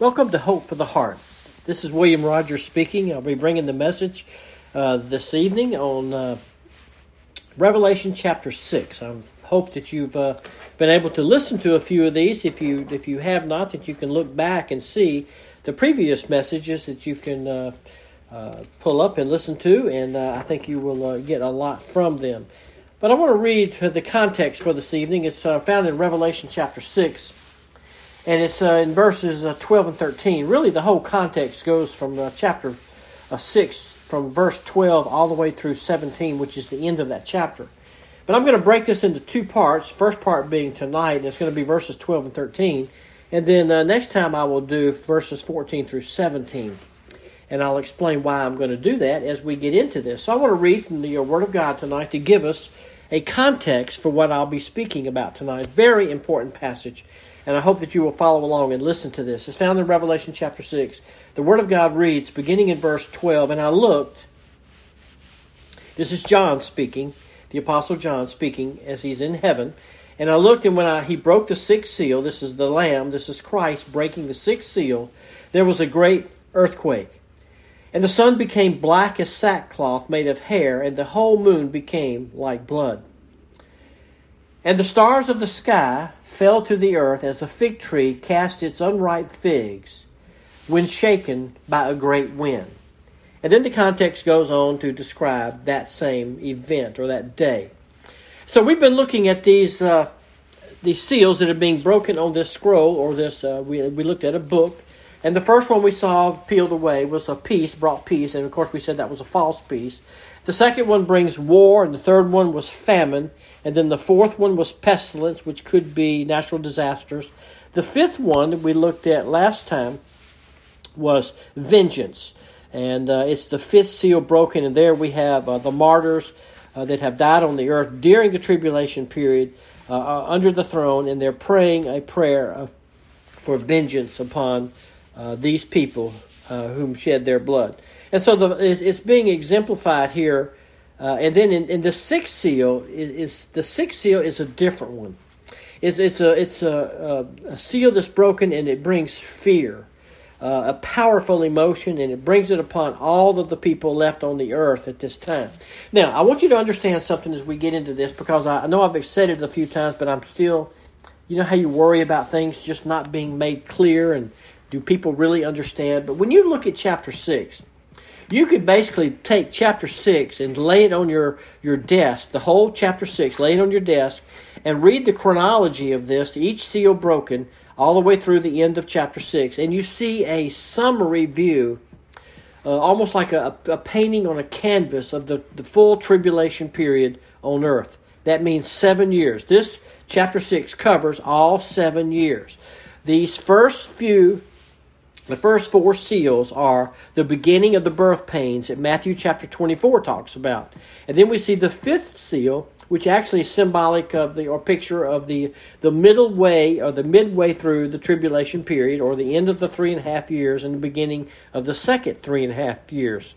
Welcome to Hope for the Heart. This is William Rogers speaking. I'll be bringing the message uh, this evening on uh, Revelation chapter six. I hope that you've uh, been able to listen to a few of these. If you if you have not, that you can look back and see the previous messages that you can uh, uh, pull up and listen to, and uh, I think you will get a lot from them. But I want to read the context for this evening. It's found in Revelation chapter six and it's uh, in verses uh, 12 and 13. Really, the whole context goes from uh, chapter uh, 6, from verse 12 all the way through 17, which is the end of that chapter. But I'm going to break this into two parts. First part being tonight, and it's going to be verses 12 and 13. And then uh, next time I will do verses 14 through 17. And I'll explain why I'm going to do that as we get into this. So I want to read from the uh, Word of God tonight to give us a context for what I'll be speaking about tonight. Very important passage and I hope that you will follow along and listen to this. It's found in Revelation chapter 6. The Word of God reads, beginning in verse 12, And I looked, this is John speaking, the Apostle John speaking as he's in heaven. And I looked, and when I, he broke the sixth seal, this is the Lamb, this is Christ breaking the sixth seal, there was a great earthquake. And the sun became black as sackcloth made of hair, and the whole moon became like blood. And the stars of the sky fell to the earth as a fig tree cast its unripe figs when shaken by a great wind. And then the context goes on to describe that same event or that day. So we've been looking at these uh, these seals that are being broken on this scroll or this. Uh, we we looked at a book, and the first one we saw peeled away was a peace, brought peace, and of course we said that was a false peace. The second one brings war, and the third one was famine, and then the fourth one was pestilence, which could be natural disasters. The fifth one that we looked at last time was vengeance. And uh, it's the fifth seal broken, and there we have uh, the martyrs uh, that have died on the earth during the tribulation period uh, uh, under the throne, and they're praying a prayer of, for vengeance upon uh, these people whom shed their blood. And so the, it's, being exemplified here uh, and then in, in, the sixth seal is, is, the sixth seal is a different one. It's, it's a it's a, a, a seal that's broken and it brings fear, uh, a powerful emotion, and it brings it upon all of the people left on the earth at this time. Now, I want you to understand something as we get into this because I, I know I've said it a few times, but I'm still, you know how you worry about things just not being made clear and do people really understand? But when you look at chapter six you could basically take chapter 6 and lay it on your, your desk, the whole chapter 6, lay it on your desk, and read the chronology of this, each seal broken, all the way through the end of chapter 6. And you see a summary view, uh, almost like a, a painting on a canvas of the, the full tribulation period on earth. That means seven years. This chapter 6 covers all seven years. These first few the first four seals are the beginning of the birth pains that Matthew chapter 24 talks about. And then we see the fifth seal, which actually is symbolic of the or picture of the, the middle way or the midway through the tribulation period or the end of the three and a half years and the beginning of the second three and a half years.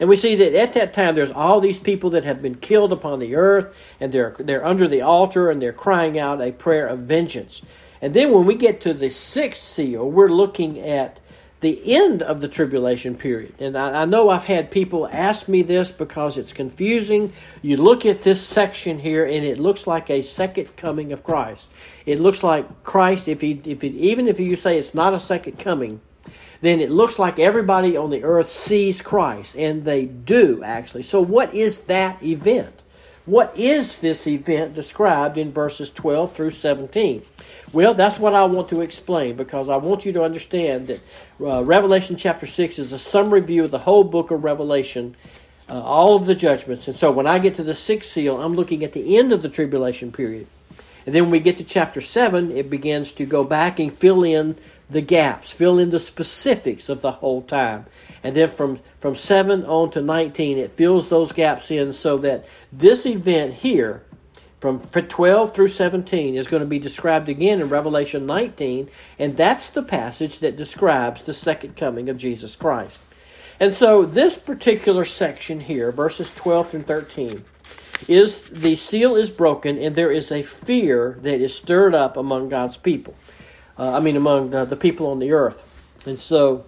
And we see that at that time there's all these people that have been killed upon the earth and they're they're under the altar and they're crying out a prayer of vengeance. And then when we get to the sixth seal, we're looking at the end of the tribulation period. And I, I, know I've had people ask me this because it's confusing. You look at this section here, and it looks like a second coming of Christ. It looks like Christ, if he, if it, even if you say it's not a second coming, then it looks like everybody on the earth sees Christ, and they do actually. So, what is that event? What is this event described in verses 12 through 17? Well, that's what I want to explain because I want you to understand that uh, Revelation chapter 6 is a summary view of the whole book of Revelation, uh, all of the judgments. And so when I get to the sixth seal, I'm looking at the end of the tribulation period. And then when we get to chapter 7, it begins to go back and fill in the gaps, fill in the specifics of the whole time. And then from, from 7 on to 19, it fills those gaps in so that this event here, from 12 through 17, is going to be described again in Revelation 19. And that's the passage that describes the second coming of Jesus Christ. And so this particular section here, verses 12 through 13, is the seal is broken and there is a fear that is stirred up among God's people. Uh, I mean, among uh, the people on the earth. And so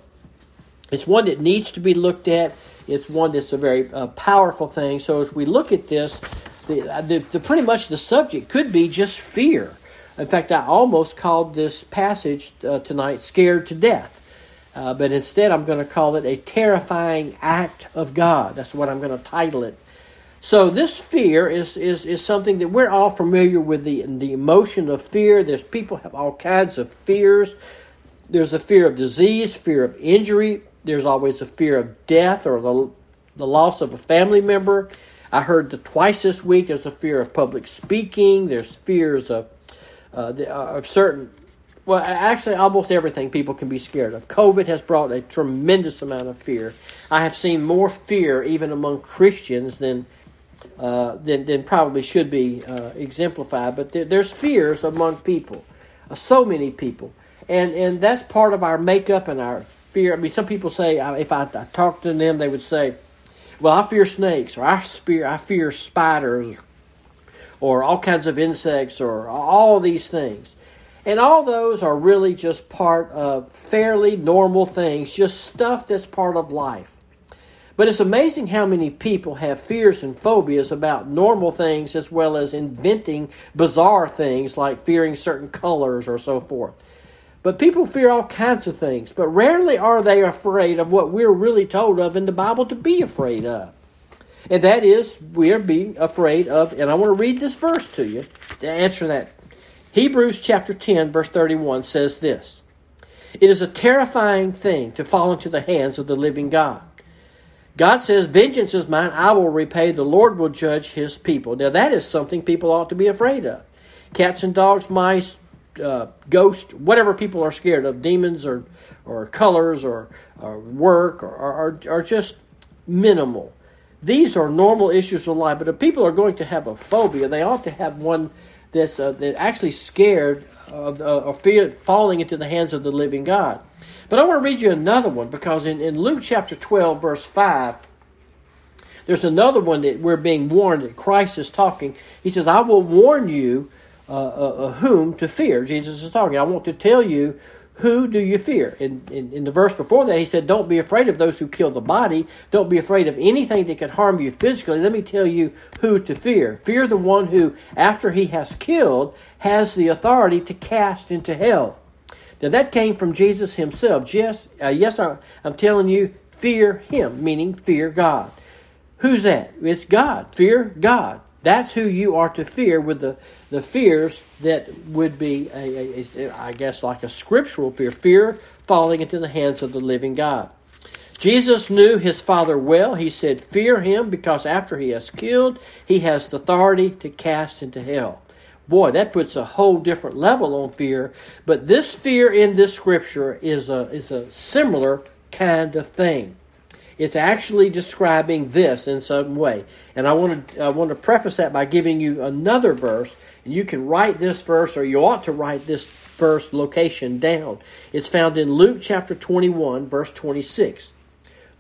it's one that needs to be looked at. It's one that's a very uh, powerful thing. So as we look at this, the, uh, the, the, pretty much the subject could be just fear. In fact, I almost called this passage uh, tonight "Scared to Death," uh, but instead I'm going to call it a terrifying act of God. That's what I'm going to title it. So this fear is, is, is something that we're all familiar with the the emotion of fear. There's people have all kinds of fears. There's a fear of disease, fear of injury. There's always a fear of death or the, the loss of a family member. I heard the twice this week there's a fear of public speaking. There's fears of uh, uh, of certain, well, actually, almost everything people can be scared of. COVID has brought a tremendous amount of fear. I have seen more fear even among Christians than uh, than, than probably should be uh, exemplified. But there, there's fears among people, so many people, and and that's part of our makeup and our fear. I mean, some people say if I, I talk to them, they would say, "Well, I fear snakes," or "I fear I fear spiders," or all kinds of insects or all these things. And all those are really just part of fairly normal things, just stuff that's part of life. But it's amazing how many people have fears and phobias about normal things as well as inventing bizarre things like fearing certain colors or so forth. But people fear all kinds of things, but rarely are they afraid of what we're really told of in the Bible to be afraid of. And that is, we are being afraid of, and I want to read this verse to you to answer that. Hebrews chapter 10, verse 31 says this It is a terrifying thing to fall into the hands of the living God. God says, Vengeance is mine, I will repay, the Lord will judge his people. Now, that is something people ought to be afraid of. Cats and dogs, mice, uh, ghosts, whatever people are scared of, demons or, or colors or, or work, or, are, are just minimal. These are normal issues of life, but if people are going to have a phobia, they ought to have one that's, uh, that's actually scared of, uh, of fear, falling into the hands of the living God. But I want to read you another one because in, in Luke chapter 12, verse 5, there's another one that we're being warned that Christ is talking. He says, I will warn you uh, uh, whom to fear. Jesus is talking. I want to tell you who do you fear? In, in, in, the verse before that, he said, Don't be afraid of those who kill the body. Don't be afraid of anything that could harm you physically. Let me tell you who to fear. Fear the one who, after he has killed, has the authority to cast into hell. Now, that came from Jesus himself. Yes, uh, yes I, I'm telling you, fear him, meaning fear God. Who's that? It's God. Fear God. That's who you are to fear with the, the fears that would be, a, a, a, I guess, like a scriptural fear fear falling into the hands of the living God. Jesus knew his Father well. He said, Fear him because after he has killed, he has the authority to cast into hell. Boy, that puts a whole different level on fear. But this fear in this scripture is a, is a similar kind of thing. It's actually describing this in some way. And I want to I want to preface that by giving you another verse, and you can write this verse or you ought to write this verse location down. It's found in Luke chapter 21 verse 26.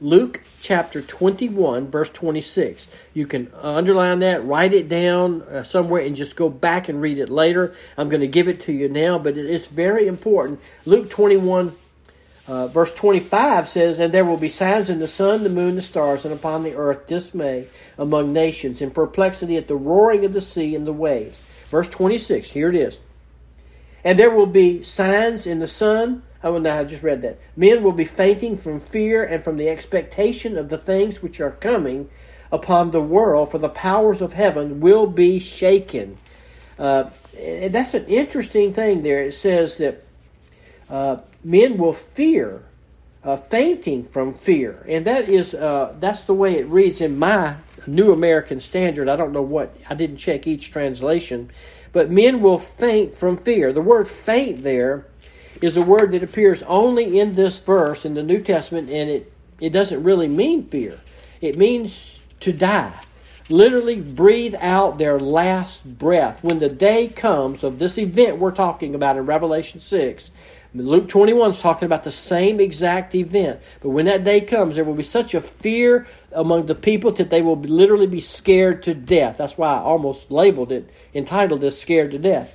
Luke chapter 21, verse 26. You can underline that, write it down uh, somewhere, and just go back and read it later. I'm going to give it to you now, but it's very important. Luke 21, uh, verse 25 says, And there will be signs in the sun, the moon, the stars, and upon the earth dismay among nations, and perplexity at the roaring of the sea and the waves. Verse 26, here it is. And there will be signs in the sun. Oh, no, I just read that. Men will be fainting from fear and from the expectation of the things which are coming upon the world, for the powers of heaven will be shaken. Uh, that's an interesting thing there. It says that uh, men will fear, uh, fainting from fear, and that is uh, that's the way it reads in my New American Standard. I don't know what I didn't check each translation, but men will faint from fear. The word faint there is a word that appears only in this verse in the New Testament, and it it doesn't really mean fear. It means to die literally breathe out their last breath. When the day comes of this event we're talking about in Revelation 6, Luke 21 is talking about the same exact event. But when that day comes, there will be such a fear among the people that they will literally be scared to death. That's why I almost labeled it, entitled this Scared to Death.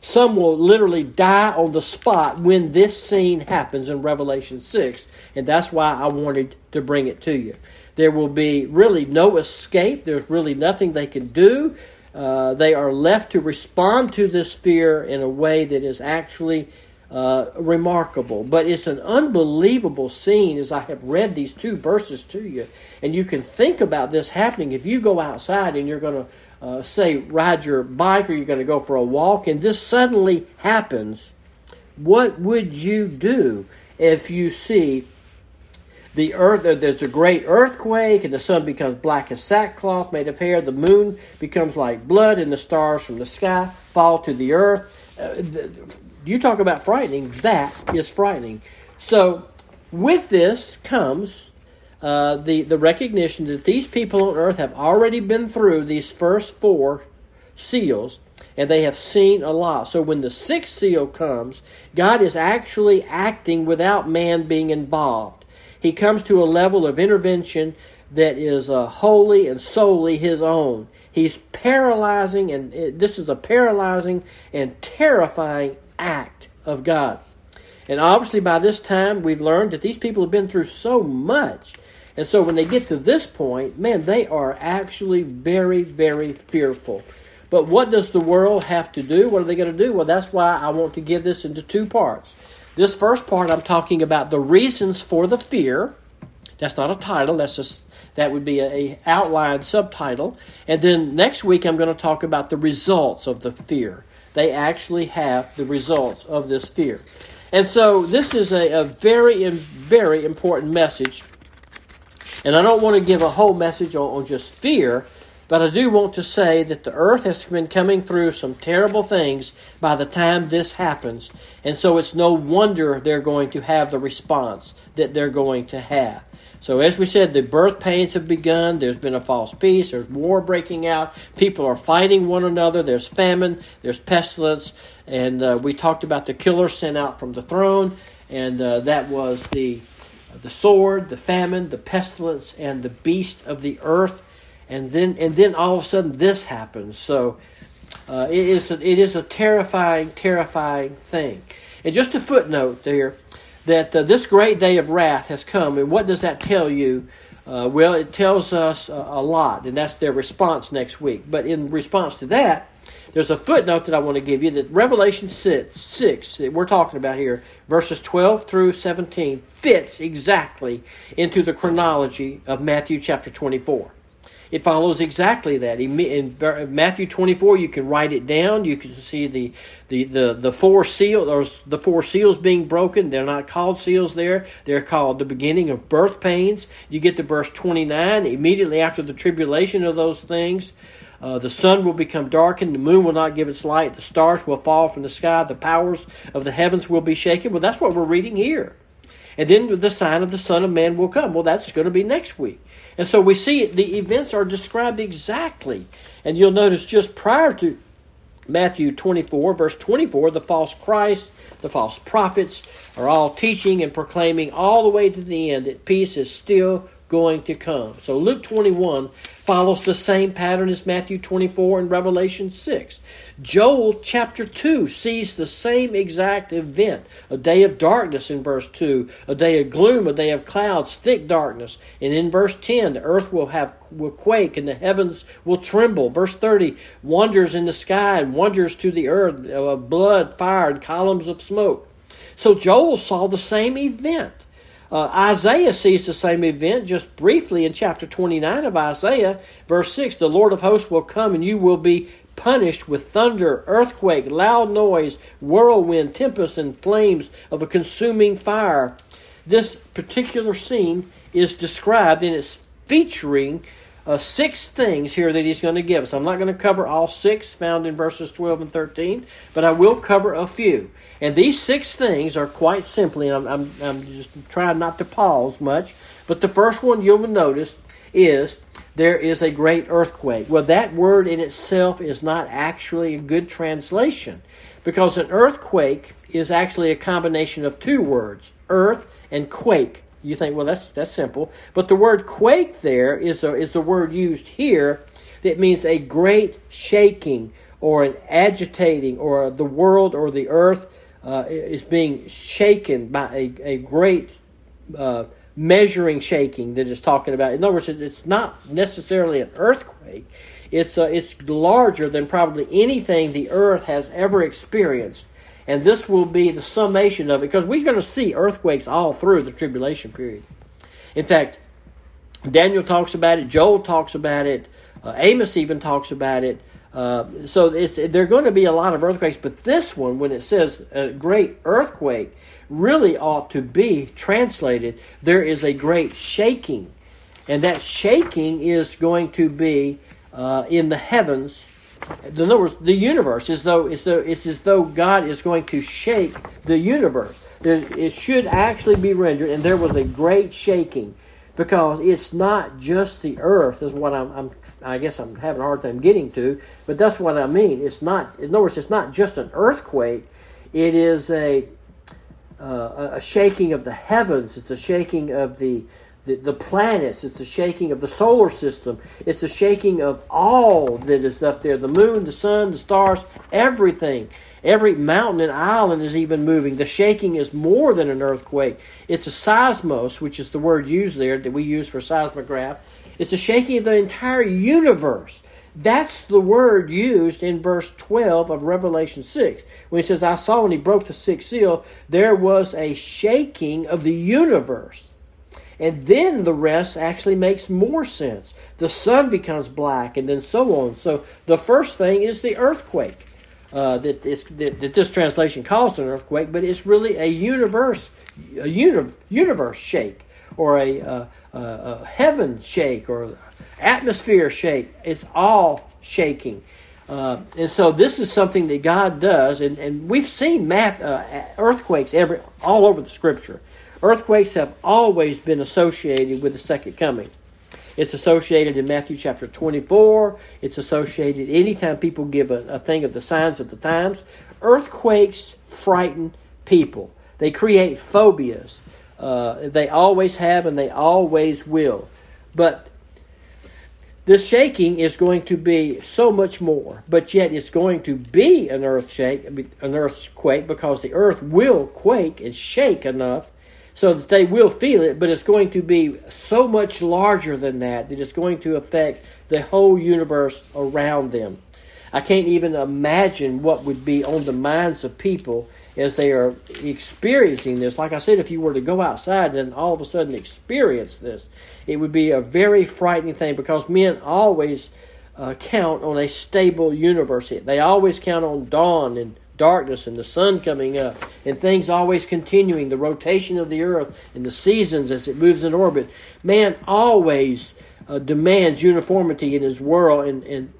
Some will literally die on the spot when this scene happens in Revelation 6, and that's why I wanted to bring it to you. There will be really no escape, there's really nothing they can do. Uh, they are left to respond to this fear in a way that is actually uh, remarkable. But it's an unbelievable scene as I have read these two verses to you. And you can think about this happening if you go outside and you're going to uh, say, ride your bike or you're going to go for a walk, and this suddenly happens, what would you do if you see the earth, there's a great earthquake, and the sun becomes black as sackcloth made of hair, the moon becomes like blood, and the stars from the sky fall to the earth? Uh, you talk about frightening, that is frightening. So, with this comes uh, the, the recognition that these people on earth have already been through these first four seals and they have seen a lot. So when the sixth seal comes, God is actually acting without man being involved. He comes to a level of intervention that is uh, wholly and solely his own. He's paralyzing, and it, this is a paralyzing and terrifying act of God. And obviously, by this time, we've learned that these people have been through so much and so when they get to this point, man, they are actually very, very fearful. But what does the world have to do? What are they going to do? Well, that's why I want to give this into two parts. This first part, I'm talking about the reasons for the fear. That's not a title. That's just that would be a, outline subtitle. And then next week, I'm going to talk about the results of the fear. They actually have the results of this fear. And so this is a, a very, very important message and I don't want to give a whole message on, on just fear, but I do want to say that the earth has been coming through some terrible things by the time this happens. And so it's no wonder they're going to have the response that they're going to have. So, as we said, the birth pains have begun. There's been a false peace. There's war breaking out. People are fighting one another. There's famine. There's pestilence. And uh, we talked about the killer sent out from the throne. And uh, that was the the sword, the famine, the pestilence, and the beast of the earth, and then and then all of a sudden this happens. So uh, it is a, it is a terrifying, terrifying thing. And just a footnote there that uh, this great day of wrath has come. And what does that tell you? Uh, well, it tells us a lot, and that's their response next week. But in response to that, there's a footnote that I want to give you that Revelation 6, 6 that we're talking about here, verses 12 through 17, fits exactly into the chronology of Matthew chapter 24. It follows exactly that. In Matthew 24, you can write it down. You can see the, the, the, the four seals, the four seals being broken. They're not called seals there. They're called the beginning of birth pains. You get to verse 29, immediately after the tribulation of those things. Uh, the sun will become darkened, the moon will not give its light, the stars will fall from the sky, the powers of the heavens will be shaken. Well, that's what we're reading here. And then the sign of the Son of Man will come. Well, that's going to be next week. And so we see the events are described exactly. And you'll notice just prior to Matthew 24, verse 24, the false Christ, the false prophets are all teaching and proclaiming all the way to the end that peace is still going to come. So Luke 21 follows the same pattern as Matthew 24 and Revelation 6. Joel chapter 2 sees the same exact event a day of darkness in verse 2, a day of gloom, a day of clouds, thick darkness. And in verse 10, the earth will have will quake and the heavens will tremble. Verse 30, wonders in the sky and wonders to the earth of blood, fire, and columns of smoke. So Joel saw the same event. Uh, Isaiah sees the same event just briefly in chapter 29 of Isaiah, verse 6 The Lord of hosts will come, and you will be punished with thunder, earthquake, loud noise, whirlwind, tempest, and flames of a consuming fire. This particular scene is described and it's featuring uh, six things here that he's going to give us. I'm not going to cover all six found in verses 12 and 13, but I will cover a few. And these six things are quite simply, and I'm, I'm, I'm just trying not to pause much, but the first one you'll notice is there is a great earthquake. Well, that word in itself is not actually a good translation because an earthquake is actually a combination of two words, earth and quake. You think, well, that's that's simple, but the word quake there is a is a word used here that means a great shaking or an agitating, or the world or the earth uh, is being shaken by a, a great uh, measuring shaking that is talking about. In other words, it's not necessarily an earthquake. It's uh, it's larger than probably anything the earth has ever experienced, and this will be the summation of it because we're going to see earthquakes all through the tribulation period. In fact, Daniel talks about it. Joel talks about it. Uh, Amos even talks about it. Uh, so there are going to be a lot of earthquakes, but this one, when it says a great earthquake, really ought to be translated there is a great shaking. And that shaking is going to be uh, in the heavens. In other words, the universe, as though, it's, though, it's as though God is going to shake the universe. It should actually be rendered, and there was a great shaking because it's not just the earth is what I'm, I'm, i guess I'm having a hard time getting to, but that's what I mean. It's not in other words, it's not just an earthquake. It is a uh, a shaking of the heavens. It's a shaking of the, the, the planets. It's a shaking of the solar system. It's a shaking of all that is up there the moon, the sun, the stars, everything. Every mountain and island is even moving. The shaking is more than an earthquake. It's a seismos, which is the word used there that we use for seismograph. It's a shaking of the entire universe. That's the word used in verse 12 of Revelation 6. When he says, I saw when he broke the sixth seal, there was a shaking of the universe. And then the rest actually makes more sense. The sun becomes black, and then so on. So the first thing is the earthquake. Uh, that, that, that, this translation calls an earthquake, but it's really a universe, a uni, universe shake, or a, uh, a, a heaven shake, or atmosphere shake. It's all shaking. Uh, and so this is something that God does, and, and we've seen math, uh, earthquakes every all over the Scripture. Earthquakes have always been associated with the second coming. It's associated in Matthew chapter 24. It's associated anytime people give a, a thing of the signs of the times. Earthquakes frighten people. They create phobias. Uh, they always have and they always will. But this shaking is going to be so much more, but yet it's going to be an earth shake, an earthquake, because the earth will quake and shake enough so that they will feel it, but it's going to be so much larger than that that it's going to affect the whole universe around them. I can't even imagine what would be on the minds of people as they are experiencing this. Like I said, if you were to go outside and all of a sudden experience this, it would be a very frightening thing because men always uh, count on a stable universe. They always count on dawn and darkness and the sun coming up and things always continuing, the rotation of the earth and the seasons as it moves in orbit. Man always uh, demands uniformity in his world, and, and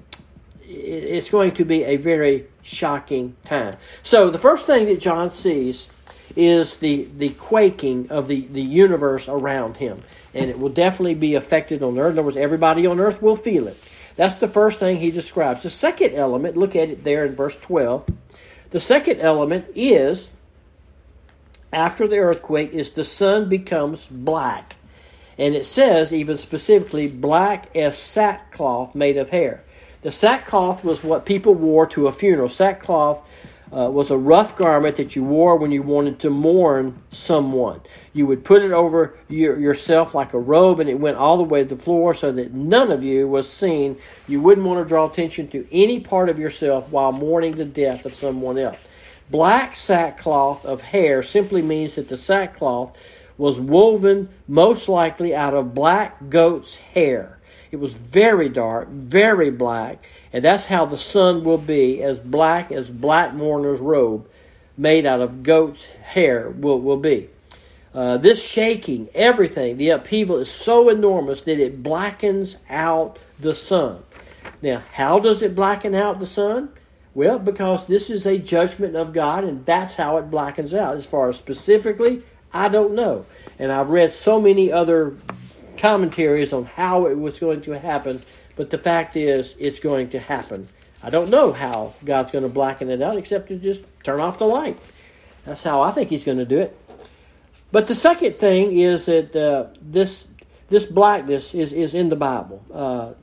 it's going to be a very shocking time. So, the first thing that John sees is the, the quaking of the, the universe around him. And it will definitely be affected on earth. In other words, everybody on earth will feel it. That's the first thing he describes. The second element, look at it there in verse 12. The second element is after the earthquake is the sun becomes black. And it says, even specifically, black as sackcloth made of hair. The sackcloth was what people wore to a funeral. Sackcloth uh, was a rough garment that you wore when you wanted to mourn someone. You would put it over your, yourself like a robe, and it went all the way to the floor so that none of you was seen. You wouldn't want to draw attention to any part of yourself while mourning the death of someone else. Black sackcloth of hair simply means that the sackcloth was woven most likely out of black goat's hair. It was very dark, very black, and that's how the sun will be, as black as black mourner's robe made out of goat's hair will, will be. Uh, this shaking, everything, the upheaval is so enormous that it blackens out the sun. Now, how does it blacken out the sun? Well, because this is a judgment of God, and that's how it blackens out. As far as specifically, I don't know. And I've read so many other commentaries on how it was going to happen, but the fact is, it's going to happen. I don't know how God's going to blacken it out except to just turn off the light. That's how I think He's going to do it. But the second thing is that uh, this this blackness is, is in the Bible. Uh,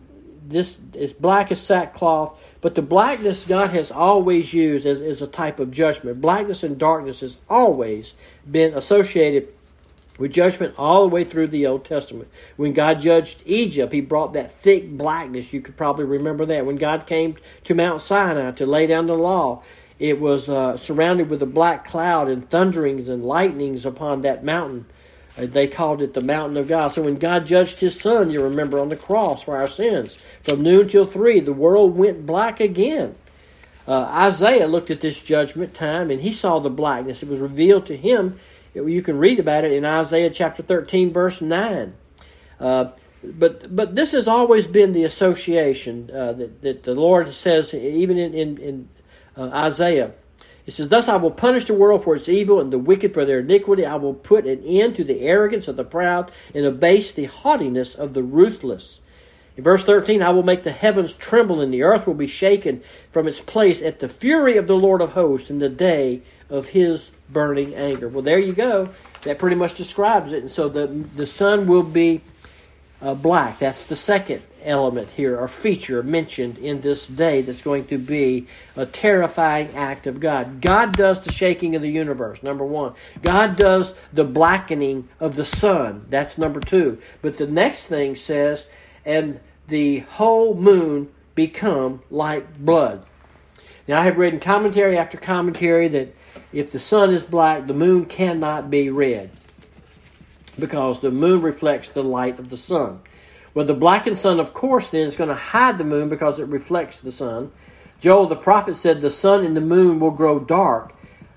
this is black as sackcloth, but the blackness God has always used as, as a type of judgment. Blackness and darkness has always been associated with judgment all the way through the Old Testament. When God judged Egypt, He brought that thick blackness. You could probably remember that. When God came to Mount Sinai to lay down the law, it was uh, surrounded with a black cloud and thunderings and lightnings upon that mountain. Uh, they called it the mountain of God. So when God judged His Son, you remember on the cross for our sins, from noon till three, the world went black again. Uh, Isaiah looked at this judgment time and he saw the blackness. It was revealed to him you can read about it in Isaiah chapter 13, verse 9. Uh, but but this has always been the association uh, that, that the Lord says, even in, in, in uh, Isaiah. It says, Thus I will punish the world for its evil and the wicked for their iniquity. I will put an end to the arrogance of the proud and abase the haughtiness of the ruthless. In verse 13, I will make the heavens tremble and the earth will be shaken from its place at the fury of the Lord of hosts in the day of his burning anger. Well, there you go. That pretty much describes it. And so the, the sun will be uh, black. That's the second element here or feature mentioned in this day that's going to be a terrifying act of God. God does the shaking of the universe, number one. God does the blackening of the sun. That's number two. But the next thing says, and the whole moon become like blood. Now, I have read in commentary after commentary that if the sun is black, the moon cannot be red because the moon reflects the light of the sun. Well, the blackened sun, of course, then is going to hide the moon because it reflects the sun. Joel the prophet said the sun and the moon will grow dark.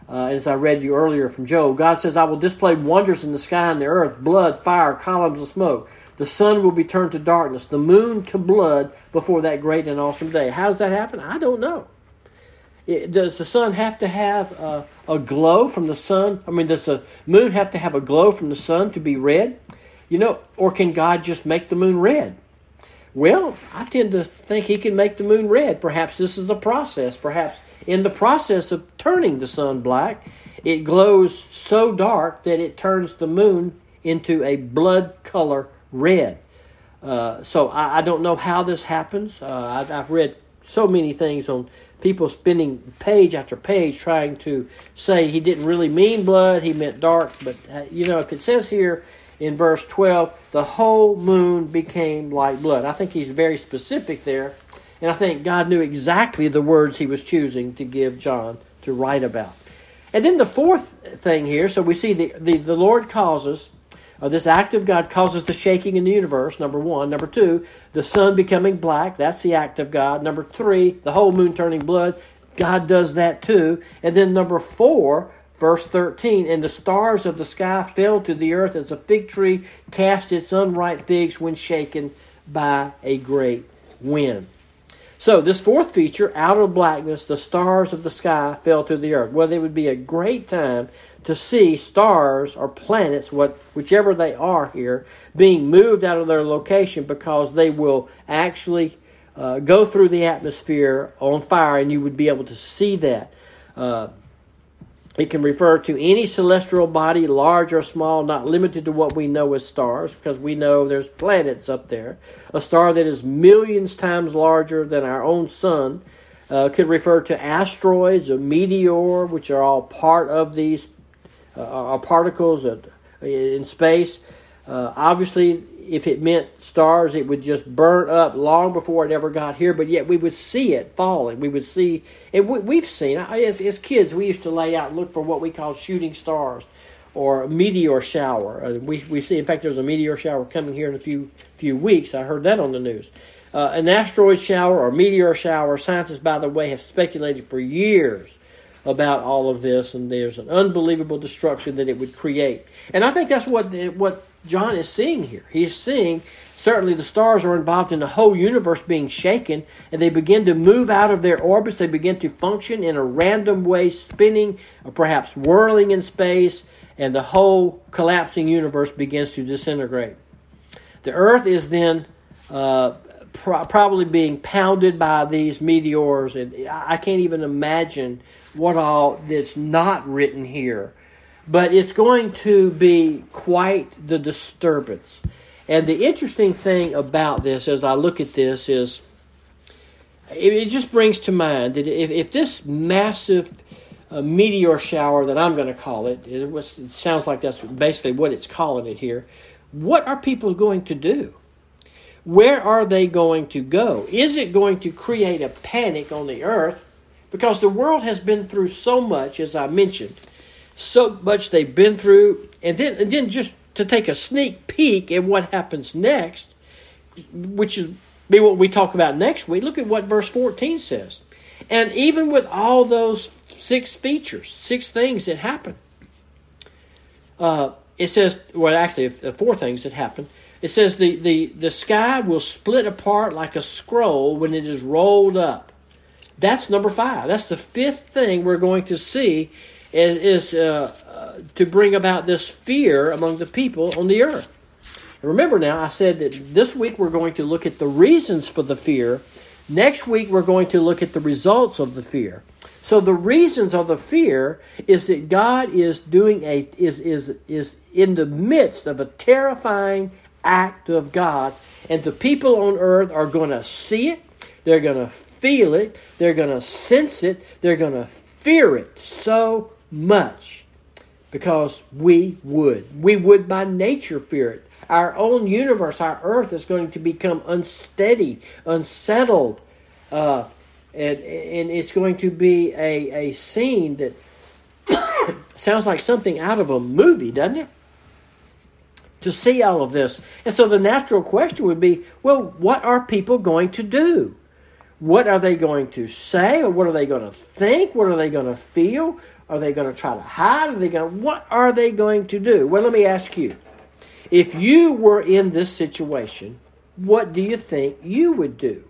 Uh, as I read you earlier from Joel, God says, I will display wonders in the sky and the earth blood, fire, columns of smoke. The sun will be turned to darkness, the moon to blood before that great and awesome day. How does that happen? I don't know. It, does the sun have to have a, a glow from the sun? I mean, does the moon have to have a glow from the sun to be red? You know, or can God just make the moon red? Well, I tend to think He can make the moon red. Perhaps this is a process. Perhaps in the process of turning the sun black, it glows so dark that it turns the moon into a blood color red. Uh, so I, I, don't know how this happens. Uh, I, I've read so many things on people spending page after page trying to say he didn't really mean blood, he meant dark. But, uh, you know, if it says here in verse 12, the whole moon became like blood, I think he's very specific there. And I think God knew exactly the words he was choosing to give John to write about. And then the fourth thing here, so we see the, the, the Lord causes uh, this act of God causes the shaking in the universe, number one. Number two, the sun becoming black. That's the act of God. Number three, the whole moon turning blood. God does that too. And then number four, verse 13, and the stars of the sky fell to the earth as a fig tree cast its unripe figs when shaken by a great wind. So, this fourth feature, out of blackness, the stars of the sky fell to the earth. Well, it would be a great time to see stars or planets, what whichever they are here, being moved out of their location because they will actually uh, go through the atmosphere on fire, and you would be able to see that. Uh, it can refer to any celestial body, large or small, not limited to what we know as stars, because we know there's planets up there. A star that is millions times larger than our own sun uh, could refer to asteroids, a meteor, which are all part of these uh, are particles in space. Uh, obviously, if it meant stars, it would just burn up long before it ever got here. But yet, we would see it falling. We would see, and we, have seen as, as kids, we used to lay out and look for what we call shooting stars or meteor shower. Uh, we, we see, in fact, there's a meteor shower coming here in a few few weeks. I heard that on the news. Uh, an asteroid shower or meteor shower. Scientists, by the way, have speculated for years about all of this, and there's an unbelievable destruction that it would create. And I think that's what what John is seeing here. He's seeing certainly the stars are involved in the whole universe being shaken, and they begin to move out of their orbits. They begin to function in a random way, spinning or perhaps whirling in space, and the whole collapsing universe begins to disintegrate. The Earth is then uh, pro- probably being pounded by these meteors, and I can't even imagine what all that's not written here. But it's going to be quite the disturbance. And the interesting thing about this, as I look at this, is it, it just brings to mind that if, if this massive uh, meteor shower that I'm going to call it, it, was, it sounds like that's basically what it's calling it here, what are people going to do? Where are they going to go? Is it going to create a panic on the earth? Because the world has been through so much, as I mentioned, so much they've been through, and then, and then just to take a sneak peek at what happens next, which is be what we talk about next week. Look at what verse 14 says. And even with all those six features, six things that happen, uh, it says, well, actually, four things that happen. It says the, the, the sky will split apart like a scroll when it is rolled up. That's number five. That's the fifth thing we're going to see is, is uh, uh, to bring about this fear among the people on the earth. And remember now, I said that this week we're going to look at the reasons for the fear. Next week we're going to look at the results of the fear. So the reasons of the fear is that God is doing a is is is in the midst of a terrifying act of God, and the people on earth are going to see it, they're going to feel it, they're going to sense it, they're going to fear it so much because we would. We would by nature fear it. Our own universe, our earth, is going to become unsteady, unsettled, uh, and, and it's going to be a, a scene that sounds like something out of a movie, doesn't it? To see all of this. And so the natural question would be well, what are people going to do? What are they going to say, or what are they going to think? What are they going to feel? Are they going to try to hide? Are they going? What are they going to do? Well, let me ask you: If you were in this situation, what do you think you would do?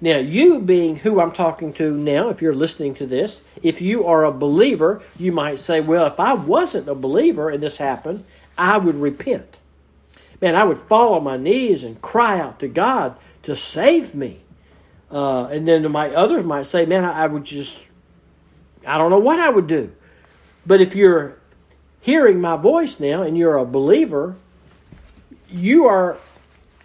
Now, you being who I'm talking to now, if you're listening to this, if you are a believer, you might say, "Well, if I wasn't a believer and this happened, I would repent." Man, I would fall on my knees and cry out to God to save me. Uh, and then my others might say, "Man, I, I would just I don't know what I would do. But if you're hearing my voice now and you're a believer, you are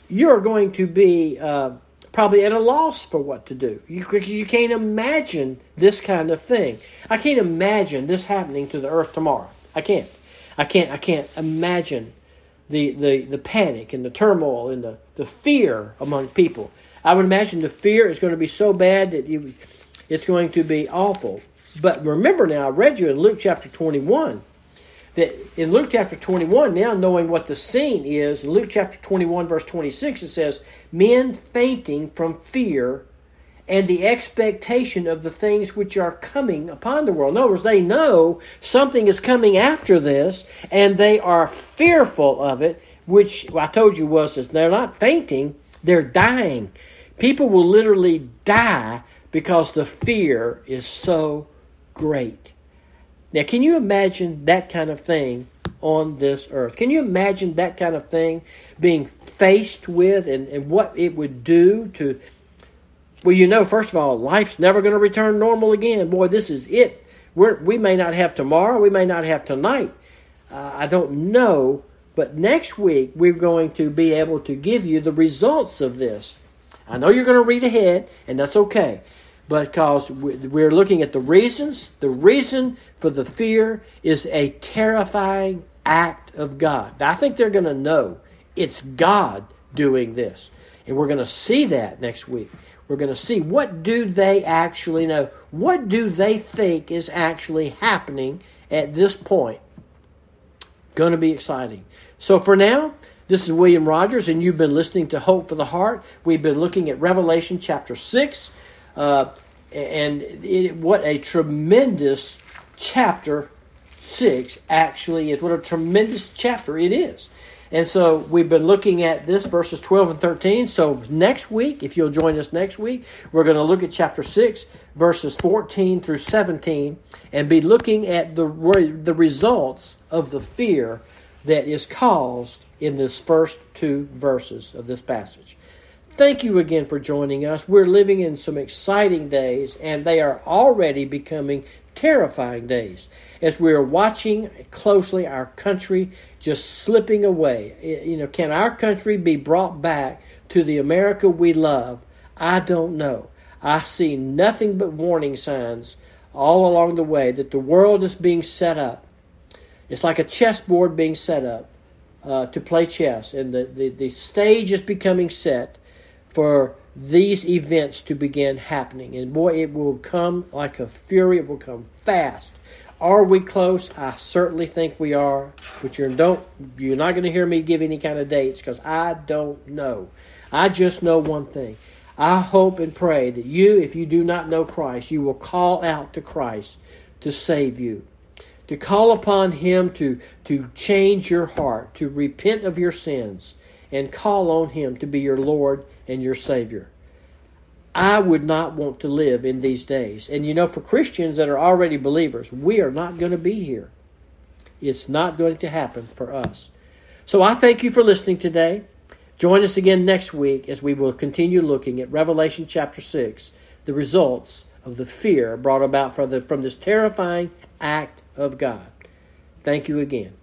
you are going to be uh, probably at a loss for what to do. You you can't imagine this kind of thing. I can't imagine this happening to the earth tomorrow. I can't. I can't. I can't imagine the the, the panic and the turmoil and the, the fear among people. I would imagine the fear is going to be so bad that you, it's going to be awful. But remember now, I read you in Luke chapter 21 that in Luke chapter 21, now knowing what the scene is, in Luke chapter 21, verse 26, it says, Men fainting from fear and the expectation of the things which are coming upon the world. In other words, they know something is coming after this, and they are fearful of it, which I told you was they're not fainting, they're dying. People will literally die because the fear is so great. Now, can you imagine that kind of thing on this earth? Can you imagine that kind of thing being faced with and, and what it would do to. Well, you know, first of all, life's never going to return normal again. Boy, this is it. We're, we may not have tomorrow, we may not have tonight. Uh, I don't know. But next week, we're going to be able to give you the results of this. I know you're going to read ahead, and that's okay because we're looking at the reasons. The reason for the fear is a terrifying act of God. I think they're going to know it's God doing this. And we're going to see that next week. We're going to see what do they actually know? What do they think is actually happening at this point? Going to be exciting. So for now, this is William Rogers, and you've been listening to Hope for the Heart. We've been looking at Revelation chapter 6. Uh, and it, what a tremendous chapter six actually is. What a tremendous chapter it is. And so we've been looking at this verses 12 and 13. So next week, if you'll join us next week, we're going to look at chapter 6, verses 14 through 17, and be looking at the, the results of the fear that is caused in this first two verses of this passage. Thank you again for joining us. We're living in some exciting days, and they are already becoming terrifying days as we are watching closely our country just slipping away. You know, can our country be brought back to the America we love? I don't know. I see nothing but warning signs all along the way that the world is being set up. It's like a chessboard being set up uh, to play chess, and the, the, the stage is becoming set for these events to begin happening. And boy, it will come like a fury, it will come fast. Are we close? I certainly think we are, but you're don't you're not going to hear me give any kind of dates because I don't know. I just know one thing. I hope and pray that you, if you do not know Christ, you will call out to Christ to save you, to call upon Him to to change your heart, to repent of your sins, and call on Him to be your Lord and your Savior. I would not want to live in these days. And you know, for Christians that are already believers, we are not going to be here. It's not going to happen for us. So I thank you for listening today. Join us again next week as we will continue looking at Revelation chapter 6, the results of the fear brought about from, the, from this terrifying act of God. Thank you again.